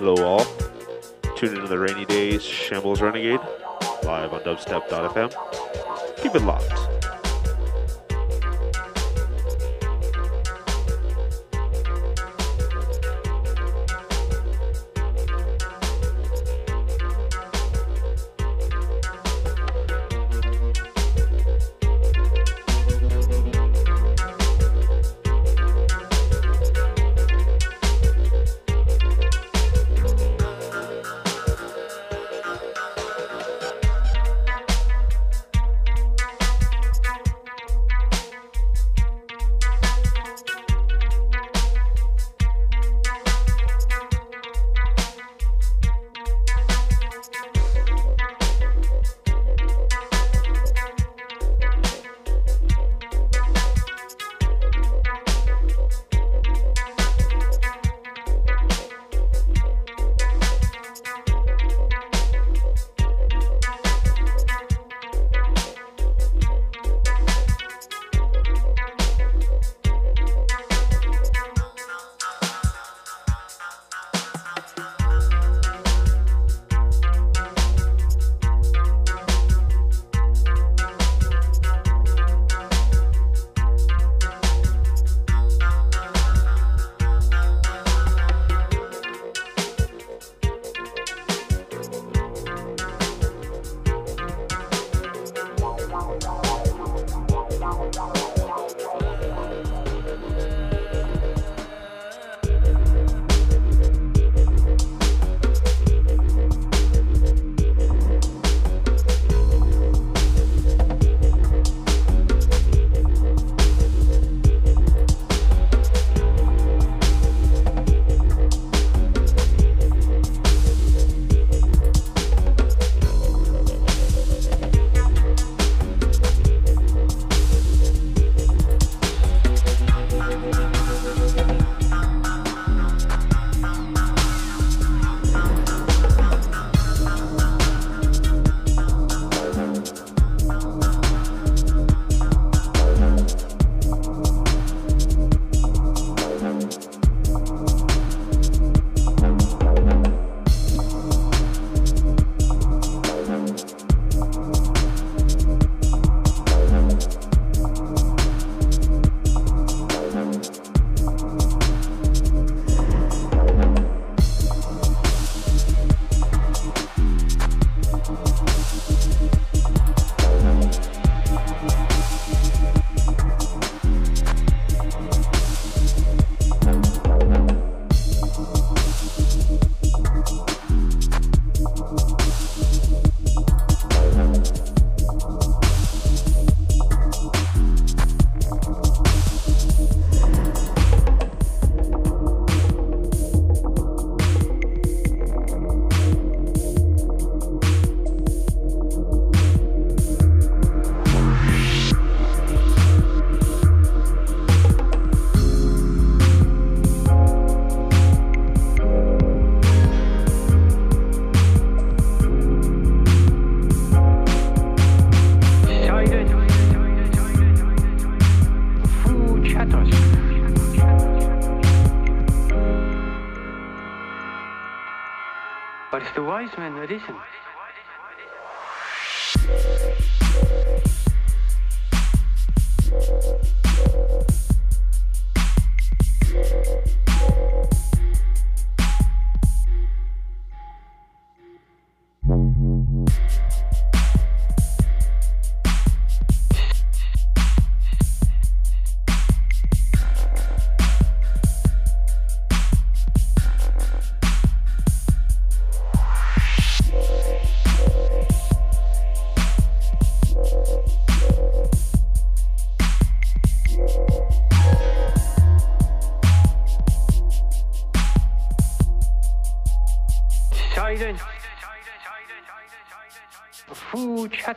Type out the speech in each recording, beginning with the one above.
Hello all. Tune into the Rainyday Shambles Renegade live on dubstep.fm. Keep it locked.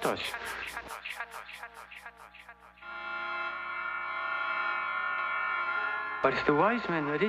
But it's the wise man that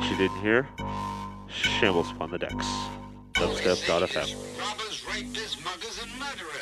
case you didn't hear, Shambles upon the decks. Dubstep.fm. Robbers, rapists, muggers, and murderers.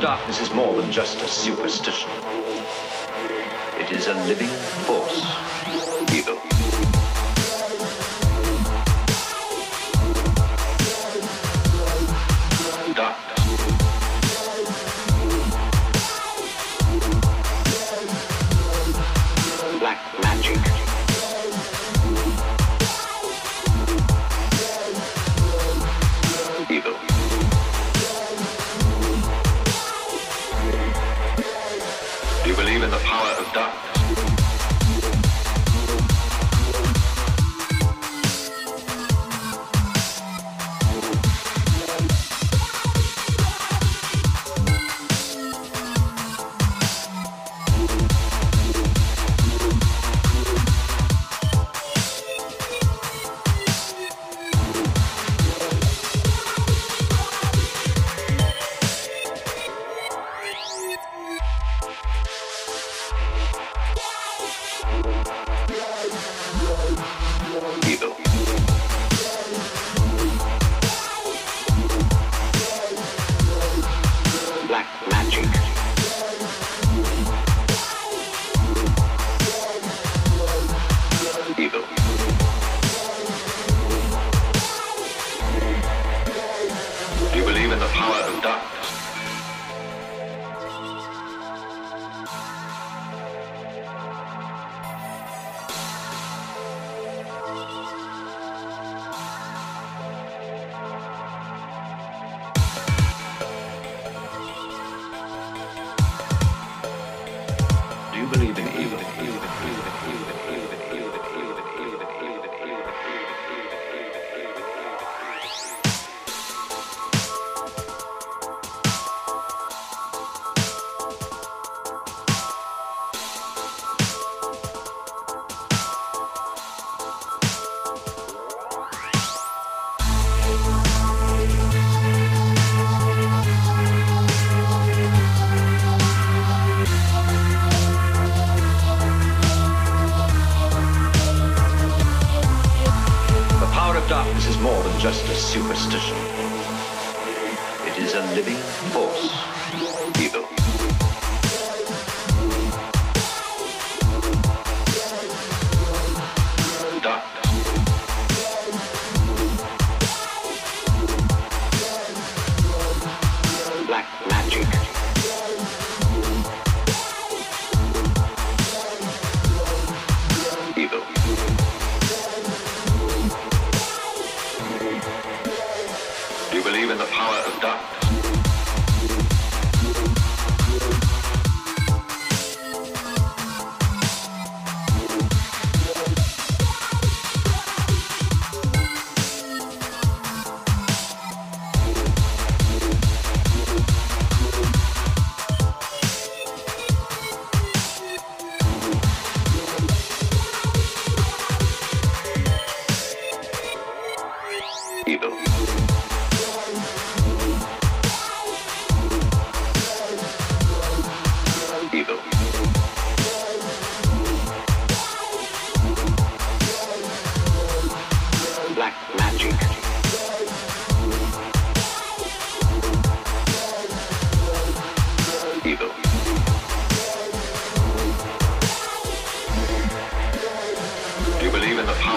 darkness is more than just a superstition. It is a living force.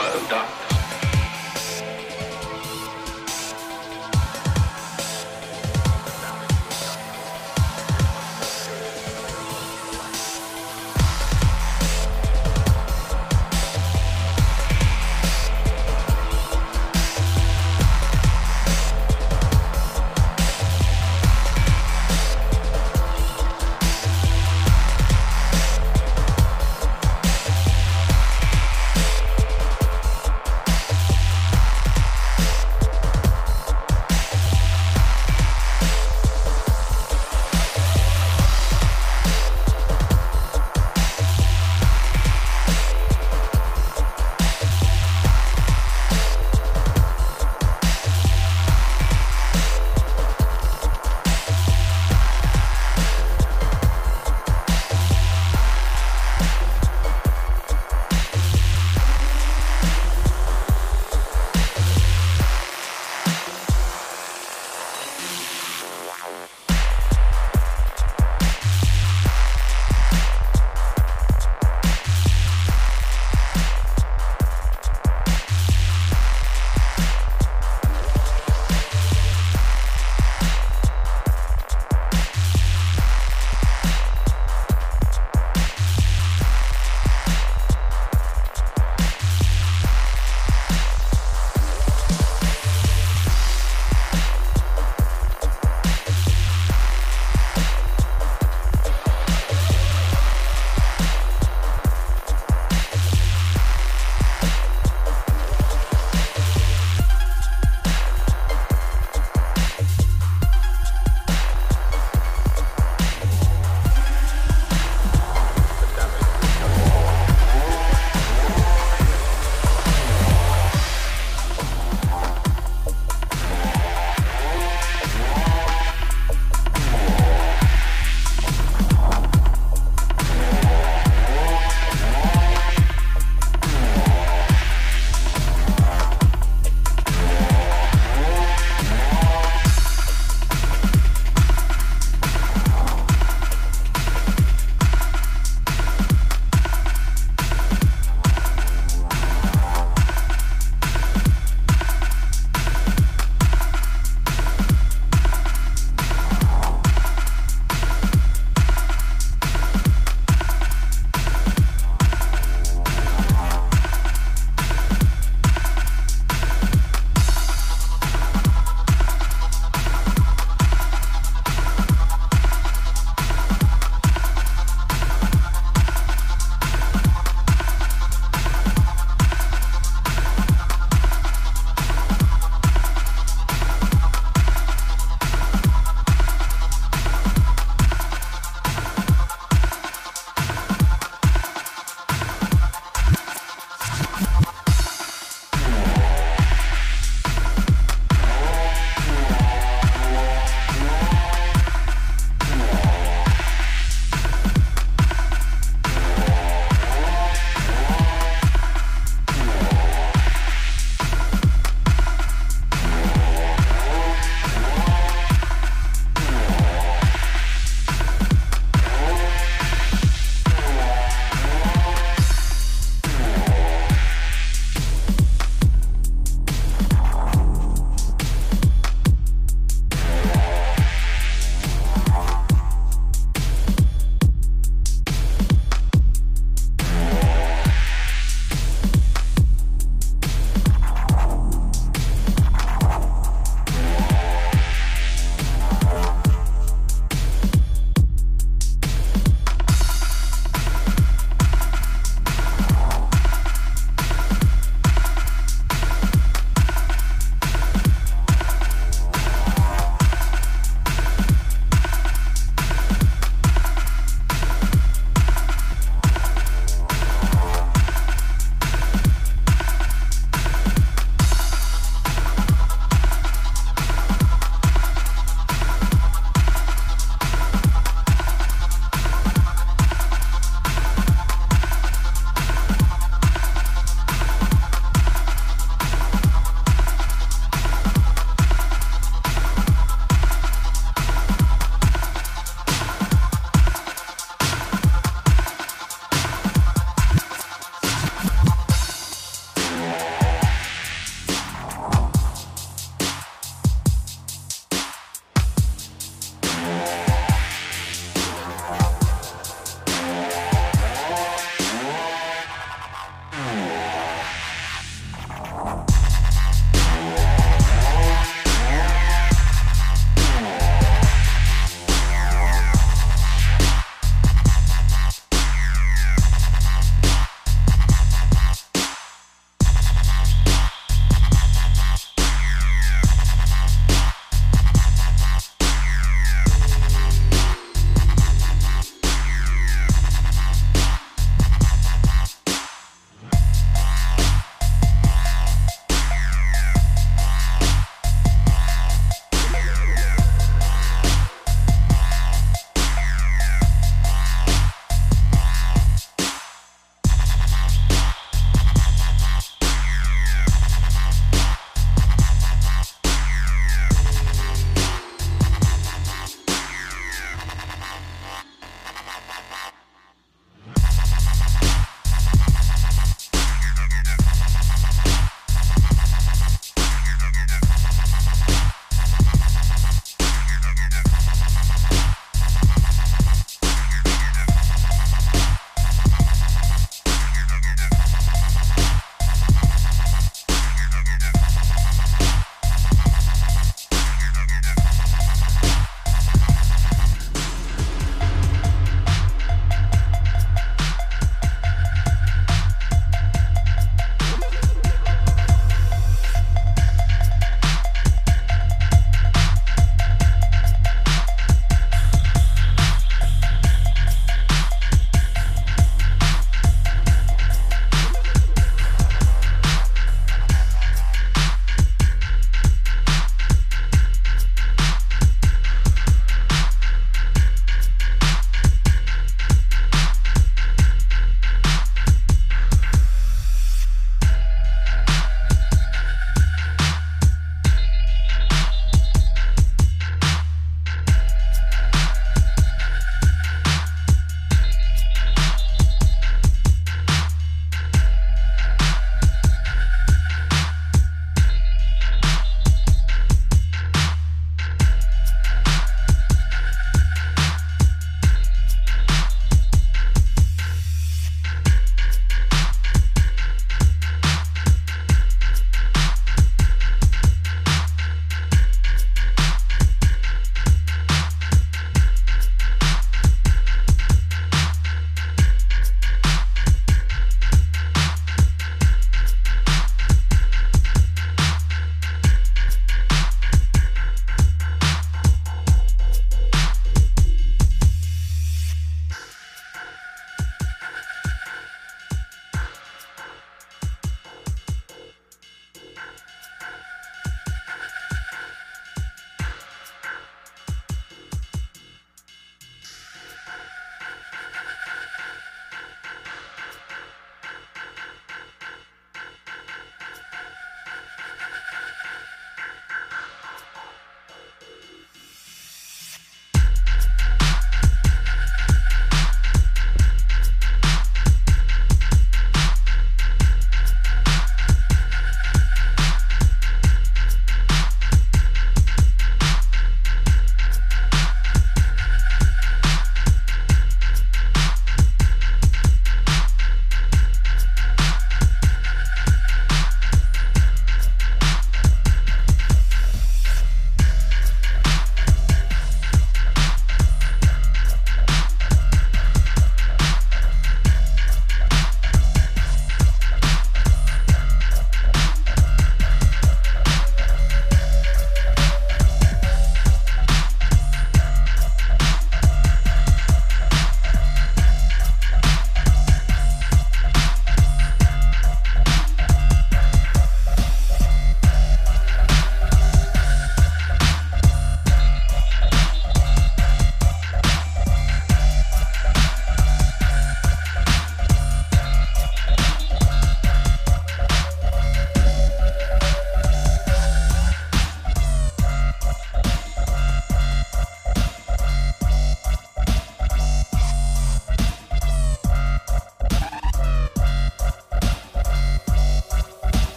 of darkness.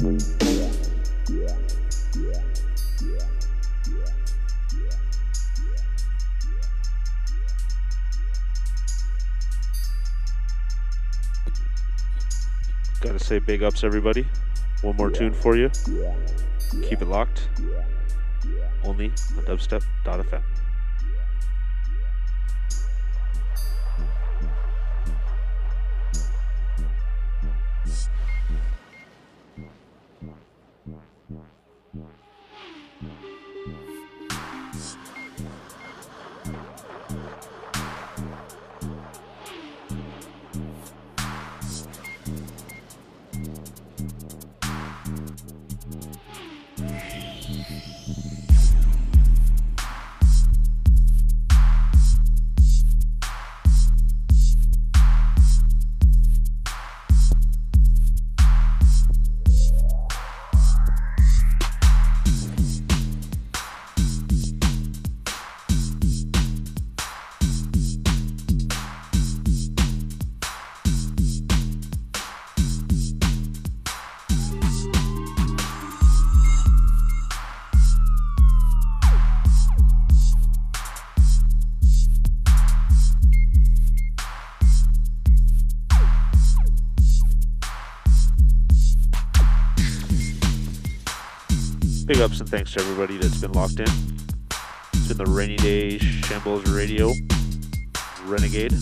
Yeah. Gotta say big ups, everybody. One more tune for you. Keep it locked. Only on dubstep.fm. Big ups and thanks to everybody that's been locked in. It's been the Rainyday Shambles Radio Renegade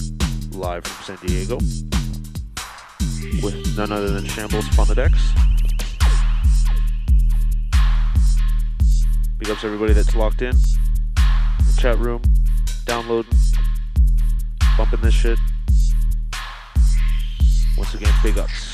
live from San Diego with none other than Shambles up on the decks. Big ups everybody that's locked in. The chat room, downloading, bumping this shit. Once again, big ups.